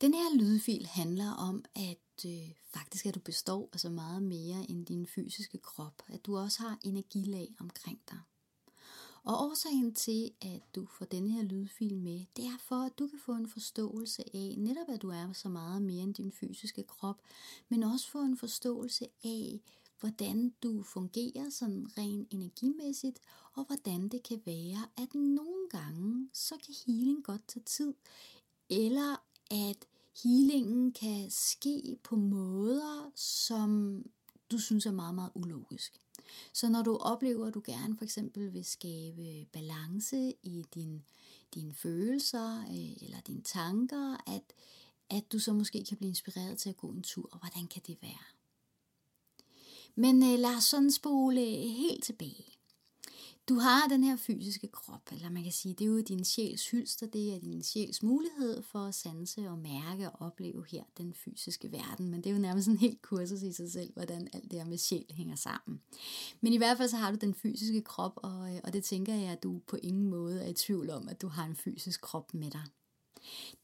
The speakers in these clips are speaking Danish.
Den her lydfil handler om, at øh, faktisk at du består af så meget mere end din fysiske krop. At du også har energilag omkring dig. Og årsagen til, at du får denne her lydfil med, det er for, at du kan få en forståelse af, netop at du er så meget mere end din fysiske krop, men også få en forståelse af, hvordan du fungerer sådan rent energimæssigt, og hvordan det kan være, at nogle gange, så kan healing godt tage tid, eller at healingen kan ske på måder, som du synes er meget, meget ulogisk. Så når du oplever, at du gerne for eksempel vil skabe balance i din, dine følelser øh, eller dine tanker, at, at du så måske kan blive inspireret til at gå en tur. Og hvordan kan det være? Men øh, lad os sådan spole helt tilbage. Du har den her fysiske krop, eller man kan sige, det er jo din sjæls hylster, det er din sjæls mulighed for at sanse og mærke og opleve her den fysiske verden. Men det er jo nærmest en helt kursus i sig selv, hvordan alt det her med sjæl hænger sammen. Men i hvert fald så har du den fysiske krop, og, øh, og det tænker jeg, at du på ingen måde er i tvivl om, at du har en fysisk krop med dig.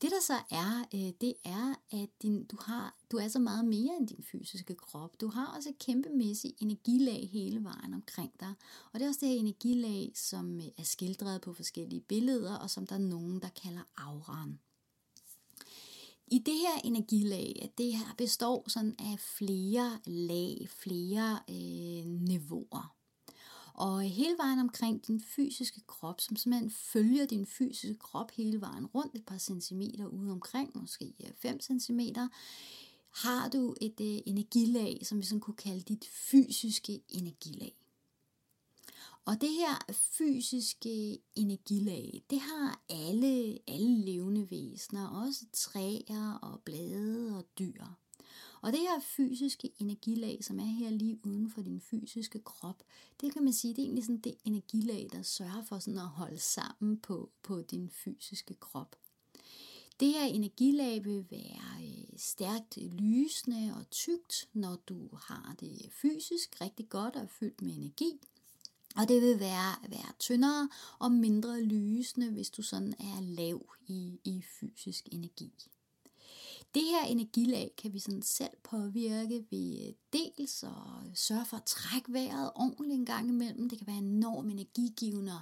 Det der så er, øh, det er, at din, du, har, du er så meget mere end din fysiske krop. Du har også et kæmpemæssigt energilag hele vejen omkring dig. Og det er også det her energilag, som øh, er skildret på forskellige billeder, og som der er nogen, der kalder auraen. I det her energilag, det her består sådan af flere lag, flere øh, niveauer. Og hele vejen omkring din fysiske krop, som simpelthen følger din fysiske krop hele vejen rundt et par centimeter ude omkring, måske 5 centimeter, har du et øh, energilag, som vi sådan kunne kalde dit fysiske energilag. Og det her fysiske energilag, det har alle, alle levende væsener, også træer og blade og dyr. Og det her fysiske energilag, som er her lige uden for din fysiske krop, det kan man sige, det er egentlig sådan det energilag, der sørger for sådan at holde sammen på, på din fysiske krop. Det her energilag vil være øh, stærkt lysende og tykt, når du har det fysisk rigtig godt og fyldt med energi. Og det vil være, være tyndere og mindre lysende, hvis du sådan er lav i, i fysisk energi. Det her energilag kan vi sådan selv påvirke ved øh, dels at sørge for at trække vejret ordentligt en gang imellem. Det kan være enormt energigivende og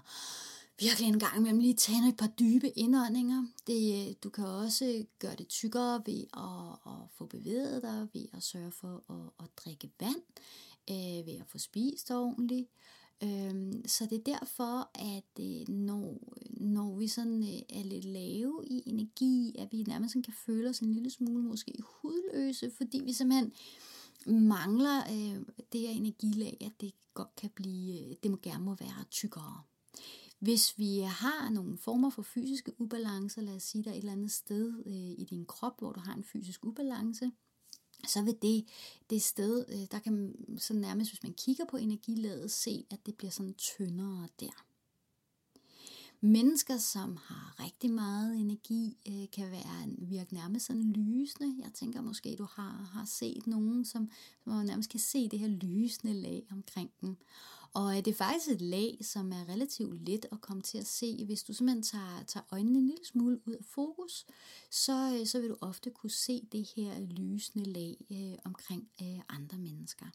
virkelig en gang imellem lige tage et par dybe indåndinger. Det, øh, du kan også gøre det tykkere ved at, at få bevæget dig, ved at sørge for at, at drikke vand, øh, ved at få spist ordentligt. Øhm, så det er derfor, at øh, når, når vi sådan øh, er lidt lave i energi, at vi nærmest sådan kan føle os en lille smule måske hudløse, fordi vi simpelthen mangler øh, det her energilag, at det godt kan blive, øh, det må gerne må være tykkere. Hvis vi har nogle former for fysiske ubalancer, lad os sige der er et eller andet sted øh, i din krop, hvor du har en fysisk ubalance, så vil det, det sted, øh, der kan man så nærmest, hvis man kigger på energilaget, se, at det bliver sådan tyndere der. Mennesker, som har rigtig meget energi, øh, kan være virke nærmest sådan lysende. Jeg tænker måske, du har, har set nogen, som, som nærmest kan se det her lysende lag omkring dem. Og øh, det er faktisk et lag, som er relativt let at komme til at se. Hvis du simpelthen tager, tager øjnene en lille smule ud af fokus, så, øh, så vil du ofte kunne se det her lysende lag øh, omkring øh, andre mennesker.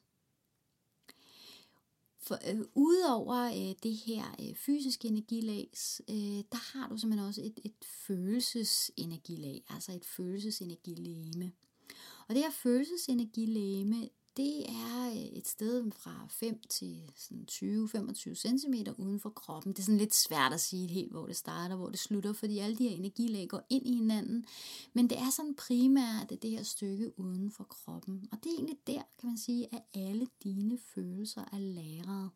For øh, udover øh, det her øh, fysiske energilag, øh, der har du simpelthen også et, et følelsesenergilag, altså et følelsesenergilæme. Og det her følelsesenergilæme, det er øh, et sted fra 5 til 20-25 cm uden for kroppen. Det er sådan lidt svært at sige helt, hvor det starter, hvor det slutter, fordi alle de her energilag går ind i hinanden. Men det er sådan primært det her stykke uden for kroppen. Og det er egentlig der, kan man sige, at alle dine følelser er lagret.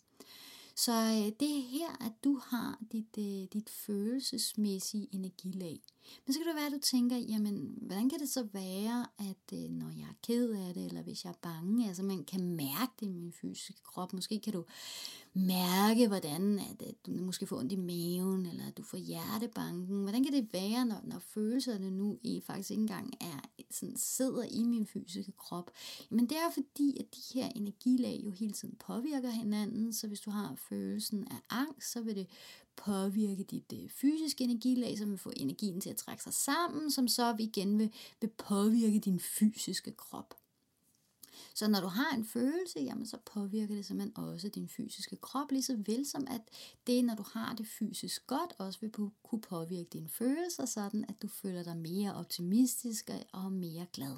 Så øh, det er her, at du har dit, øh, dit følelsesmæssige energilag. Men så kan det være, at du tænker, jamen, hvordan kan det så være, at øh, når jeg er ked af det, eller hvis jeg er bange, altså man kan mærke det i min fysiske krop. Måske kan du mærke, hvordan at, at du måske får ondt i maven, eller at du får hjertebanken. Hvordan kan det være, når, når følelserne nu i faktisk ikke engang er, øh, sådan, sidder i min fysiske krop? Men det er fordi, at de her energilag jo hele tiden påvirker hinanden, så hvis du har følelsen af angst, så vil det påvirke dit øh, fysiske energilag, som vil få energien til at trække sig sammen, som så igen vil, vil påvirke din fysiske krop. Så når du har en følelse, jamen så påvirker det simpelthen også din fysiske krop, lige så vel som at det, når du har det fysisk godt, også vil kunne påvirke dine følelser, sådan at du føler dig mere optimistisk og mere glad.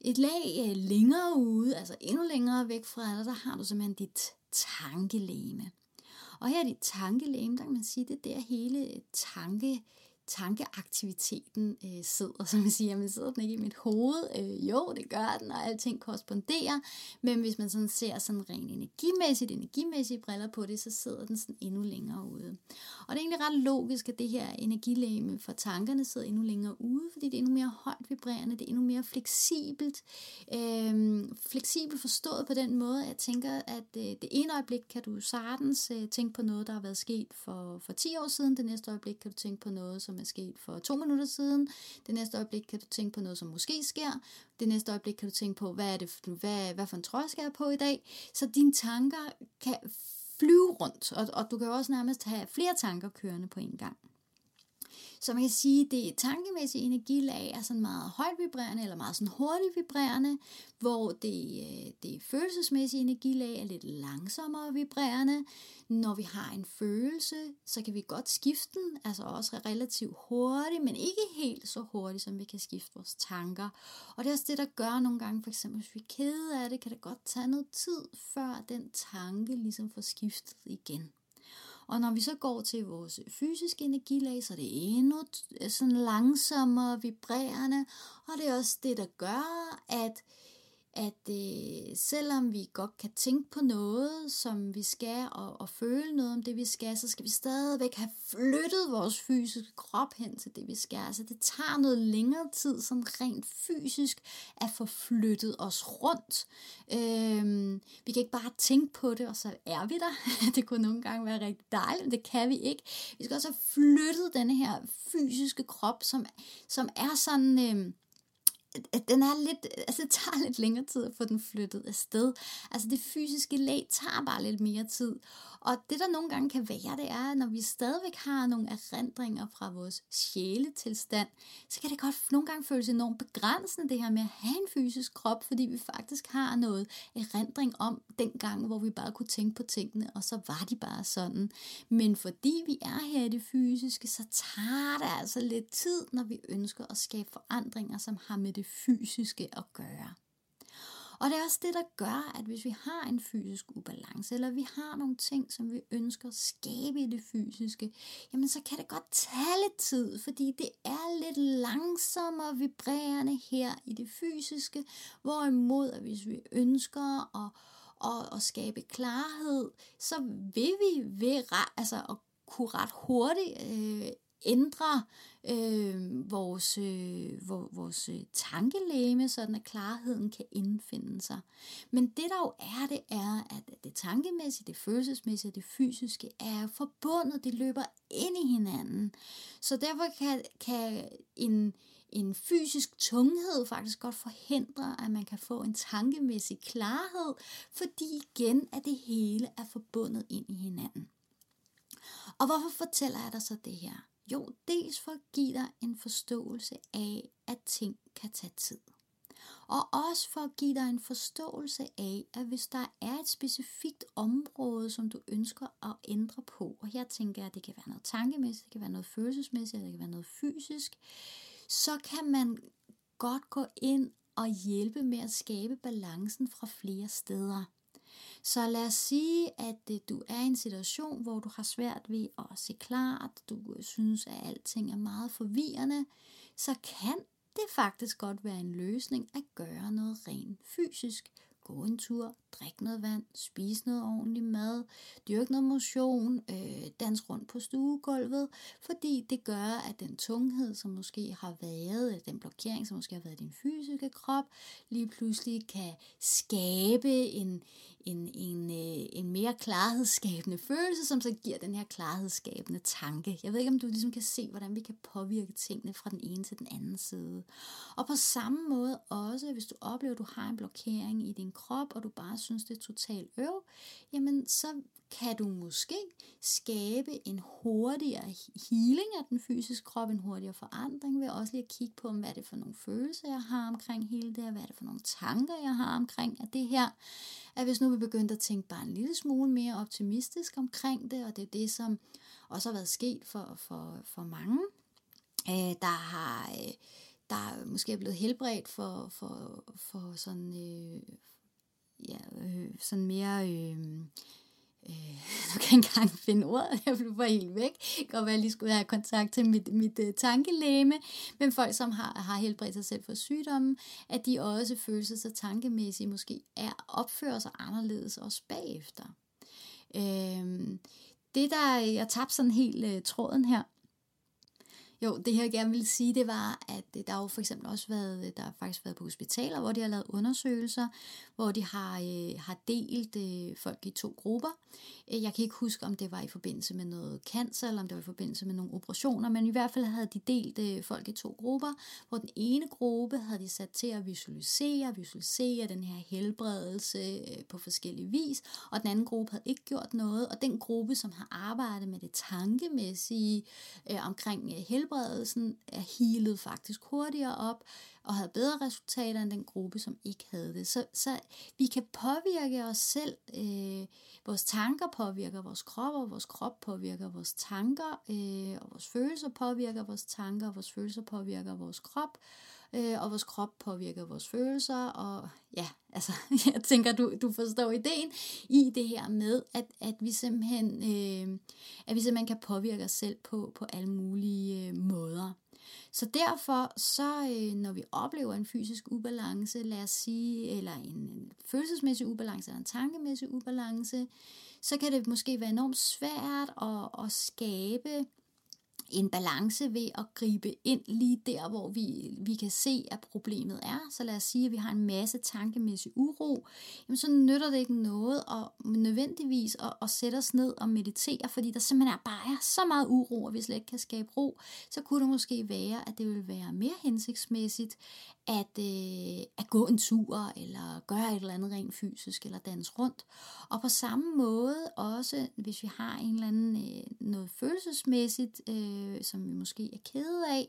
Et lag øh, længere ude, altså endnu længere væk fra dig, der har du simpelthen dit tankelæme. Og her er dit der kan man sige, det er der hele tanke, tankeaktiviteten øh, sidder, som man siger, jamen sidder den ikke i mit hoved? Øh, jo, det gør den, og alting korresponderer, men hvis man sådan ser sådan rent energimæssigt, energimæssige briller på det, så sidder den sådan endnu længere ude. Og det er egentlig ret logisk, at det her energilæme for tankerne sidder endnu længere ude, fordi det er endnu mere højt vibrerende, det er endnu mere fleksibelt. Øh, fleksibelt forstået på den måde, at jeg tænker, at øh, det ene øjeblik kan du sagtens øh, tænke på noget, der har været sket for, for 10 år siden, det næste øjeblik kan du tænke på noget, som er sket for to minutter siden. Det næste øjeblik kan du tænke på noget, som måske sker. Det næste øjeblik kan du tænke på, hvad, er det, hvad, hvad for en trøje skal jeg på i dag. Så dine tanker kan flyve rundt, og, og du kan også nærmest have flere tanker kørende på en gang. Så man kan sige, at det tankemæssige energilag er sådan meget højt vibrerende, eller meget sådan hurtigt vibrerende, hvor det, øh, det følelsesmæssige energilag er lidt langsommere vibrerende. Når vi har en følelse, så kan vi godt skifte den, altså også relativt hurtigt, men ikke helt så hurtigt, som vi kan skifte vores tanker. Og det er også det, der gør nogle gange, for eksempel hvis vi er kede af det, kan det godt tage noget tid, før den tanke ligesom får skiftet igen. Og når vi så går til vores fysiske energilag, så er det endnu sådan langsommere vibrerende, og det er også det, der gør, at at øh, selvom vi godt kan tænke på noget, som vi skal, og, og føle noget om det, vi skal, så skal vi stadigvæk have flyttet vores fysiske krop hen til det, vi skal. Altså det tager noget længere tid, sådan rent fysisk, at få flyttet os rundt. Øh, vi kan ikke bare tænke på det, og så er vi der. det kunne nogle gange være rigtig dejligt, men det kan vi ikke. Vi skal også have flyttet denne her fysiske krop, som, som er sådan... Øh, den er lidt, altså det tager lidt længere tid at få den flyttet afsted. Altså det fysiske lag tager bare lidt mere tid. Og det der nogle gange kan være, det er, når vi stadigvæk har nogle erindringer fra vores sjæletilstand, så kan det godt nogle gange føles enormt begrænsende det her med at have en fysisk krop, fordi vi faktisk har noget erindring om den gang, hvor vi bare kunne tænke på tingene, og så var de bare sådan. Men fordi vi er her i det fysiske, så tager det altså lidt tid, når vi ønsker at skabe forandringer, som har med det fysiske at gøre. Og det er også det, der gør, at hvis vi har en fysisk ubalance, eller vi har nogle ting, som vi ønsker at skabe i det fysiske, jamen så kan det godt tage lidt tid, fordi det er lidt langsommere vibrerende her i det fysiske, hvorimod at hvis vi ønsker at, at, at skabe klarhed, så vil vi ved altså at kunne ret hurtigt øh, ændre øh, vores, øh, vores øh, tankelæme, sådan at klarheden kan indfinde sig. Men det der jo er, det er, at det tankemæssige, det følelsesmæssige det fysiske er forbundet, det løber ind i hinanden. Så derfor kan, kan en, en fysisk tunghed faktisk godt forhindre, at man kan få en tankemæssig klarhed, fordi igen, at det hele er forbundet ind i hinanden. Og hvorfor fortæller jeg dig så det her? Jo, dels for at give dig en forståelse af, at ting kan tage tid. Og også for at give dig en forståelse af, at hvis der er et specifikt område, som du ønsker at ændre på, og her tænker jeg, at det kan være noget tankemæssigt, det kan være noget følelsesmæssigt, det kan være noget fysisk, så kan man godt gå ind og hjælpe med at skabe balancen fra flere steder. Så lad os sige, at øh, du er i en situation, hvor du har svært ved at se klart, du øh, synes, at alting er meget forvirrende, så kan det faktisk godt være en løsning at gøre noget rent fysisk. Gå en tur, drikke noget vand, spise noget ordentlig mad, dyrke noget motion, øh, dans rundt på stuegulvet, fordi det gør, at den tunghed, som måske har været, øh, den blokering, som måske har været i din fysiske krop, lige pludselig kan skabe en, en, en, øh, en mere klarhedsskabende følelse, som så giver den her klarhedsskabende tanke. Jeg ved ikke, om du ligesom kan se, hvordan vi kan påvirke tingene fra den ene til den anden side. Og på samme måde også, hvis du oplever, at du har en blokering i din krop, og du bare synes, det er totalt øv, jamen så kan du måske skabe en hurtigere healing af den fysiske krop, en hurtigere forandring ved også lige at kigge på, hvad er det for nogle følelser, jeg har omkring hele det her, hvad er det for nogle tanker, jeg har omkring at det her. At hvis nu vi begynder at tænke bare en lille smule mere optimistisk omkring det, og det er det, som også har været sket for, for, for mange, øh, der har... Øh, der måske er blevet helbredt for, for, for sådan, øh, ja, øh, sådan mere øh, øh, nu kan jeg ikke engang finde ordet, jeg blev bare helt væk. Det kan være, at jeg lige skulle have kontakt til mit, mit uh, tankelæme, men folk, som har, har helbredt sig selv for sygdommen, at de også følelses- og tankemæssigt måske er opfører sig anderledes også bagefter. Øh, det der, jeg tabte sådan helt uh, tråden her, jo, det jeg gerne vil sige, det var, at øh, der har jo for eksempel også været, øh, der har faktisk været på hospitaler, hvor de har lavet undersøgelser, hvor de har, øh, har delt øh, folk i to grupper. Øh, jeg kan ikke huske, om det var i forbindelse med noget cancer, eller om det var i forbindelse med nogle operationer, men i hvert fald havde de delt øh, folk i to grupper, hvor den ene gruppe havde de sat til at visualisere, visualisere den her helbredelse øh, på forskellige vis, og den anden gruppe havde ikke gjort noget, og den gruppe, som har arbejdet med det tankemæssige øh, omkring øh, helbredelsen, er healet faktisk hurtigere op, og havde bedre resultater end den gruppe, som ikke havde det. Så, så vi kan påvirke os selv. Øh, vores tanker påvirker vores krop, og vores krop påvirker vores tanker, øh, og vores følelser påvirker vores tanker, og vores følelser påvirker vores krop, øh, øh, og vores krop påvirker vores følelser, og ja, altså, jeg tænker, du, du forstår ideen i det her med, at, at vi simpelthen, øh, at vi simpelthen kan påvirke os selv på, på alle mulige øh, måder. Så derfor, så øh, når vi oplever en fysisk ubalance, lad os sige, eller en følelsesmæssig ubalance, eller en tankemæssig ubalance, så kan det måske være enormt svært at, at skabe en balance ved at gribe ind lige der, hvor vi, vi kan se, at problemet er. Så lad os sige, at vi har en masse tankemæssig uro. Jamen, så nytter det ikke noget at nødvendigvis at, at sætte os ned og meditere, fordi der simpelthen er bare er så meget uro, og vi slet ikke kan skabe ro. Så kunne det måske være, at det ville være mere hensigtsmæssigt at, øh, at gå en tur, eller gøre et eller andet rent fysisk, eller danse rundt. Og på samme måde også, hvis vi har en eller anden øh, noget følelsesmæssigt, øh, Øh, som vi måske er kede af,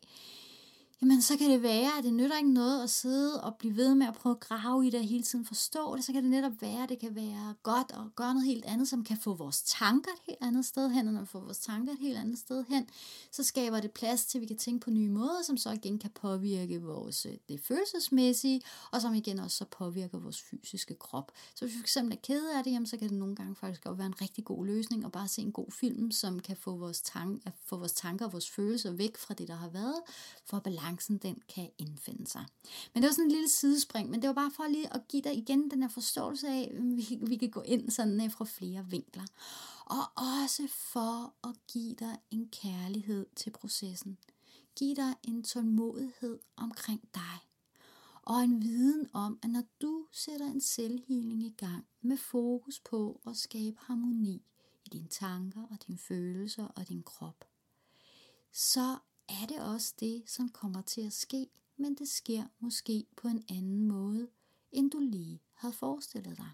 jamen så kan det være, at det nytter ikke noget at sidde og blive ved med at prøve at grave i det og hele tiden forstå det. Så kan det netop være, at det kan være godt at gøre noget helt andet, som kan få vores tanker et helt andet sted hen. Og når vi får vores tanker et helt andet sted hen, så skaber det plads til, at vi kan tænke på nye måder, som så igen kan påvirke vores øh, det følelsesmæssige, og som igen også så påvirker vores fysiske krop. Så hvis vi fx er kede af det, jamen, så kan det nogle gange faktisk også være en rigtig god løsning at bare se en god film, som kan få vores, tank, få vores tanker og vores følelser væk fra det, der har været, for at balancen den kan indfinde sig. Men det var sådan en lille sidespring, men det var bare for lige at give dig igen den her forståelse af, at vi, vi kan gå ind sådan øh, fra flere vinkler. Og også for at give dig en kærlighed til processen. Giv dig en tålmodighed omkring dig. Og en viden om, at når du sætter en selvhealing i gang med fokus på at skabe harmoni i dine tanker og dine følelser og din krop, så er det også det, som kommer til at ske, men det sker måske på en anden måde, end du lige havde forestillet dig.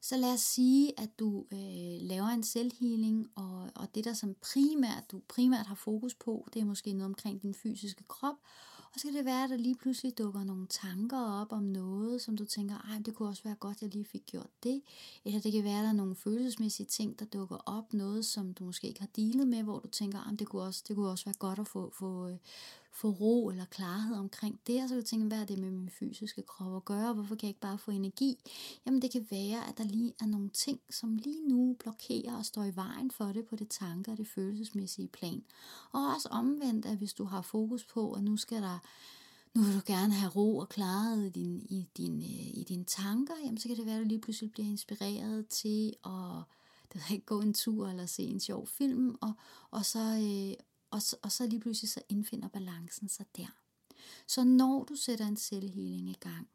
Så lad os sige, at du øh, laver en selvhealing, og, og det der som primært, du primært har fokus på, det er måske noget omkring din fysiske krop, og så kan det være, at der lige pludselig dukker nogle tanker op om noget, som du tænker, ej, det kunne også være godt, at jeg lige fik gjort det. Eller det kan være, at der er nogle følelsesmæssige ting, der dukker op, noget som du måske ikke har dealet med, hvor du tænker, ej, det kunne også, det kunne også være godt at få, få, øh, få ro eller klarhed omkring det, og så kan du tænke, hvad er det med min fysiske krop at gøre, hvorfor kan jeg ikke bare få energi? Jamen det kan være, at der lige er nogle ting, som lige nu blokerer og står i vejen for det på det tanker og det følelsesmæssige plan. Og også omvendt, at hvis du har fokus på, at nu skal der nu vil du gerne have ro og klarhed i, din, i, din, øh, i dine tanker, jamen så kan det være, at du lige pludselig bliver inspireret til at det ved ikke, gå en tur eller se en sjov film, og, og, så, øh, og, så, og så lige pludselig så indfinder balancen sig der. Så når du sætter en selvhealing i gang,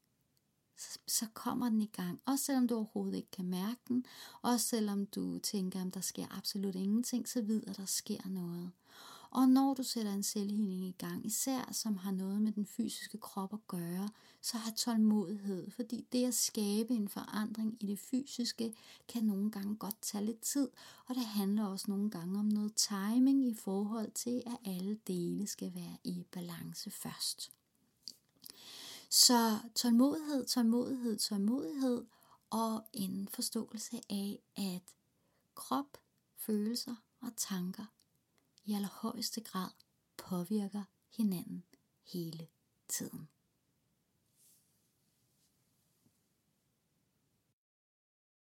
så, så kommer den i gang. Også selvom du overhovedet ikke kan mærke den. Også selvom du tænker, at der sker absolut ingenting, så ved at der sker noget. Og når du sætter en selvhealing i gang, især som har noget med den fysiske krop at gøre, så har tålmodighed, fordi det at skabe en forandring i det fysiske, kan nogle gange godt tage lidt tid, og det handler også nogle gange om noget timing i forhold til, at alle dele skal være i balance først. Så tålmodighed, tålmodighed, tålmodighed og en forståelse af, at krop, følelser og tanker i allerhøjeste grad påvirker hinanden hele tiden.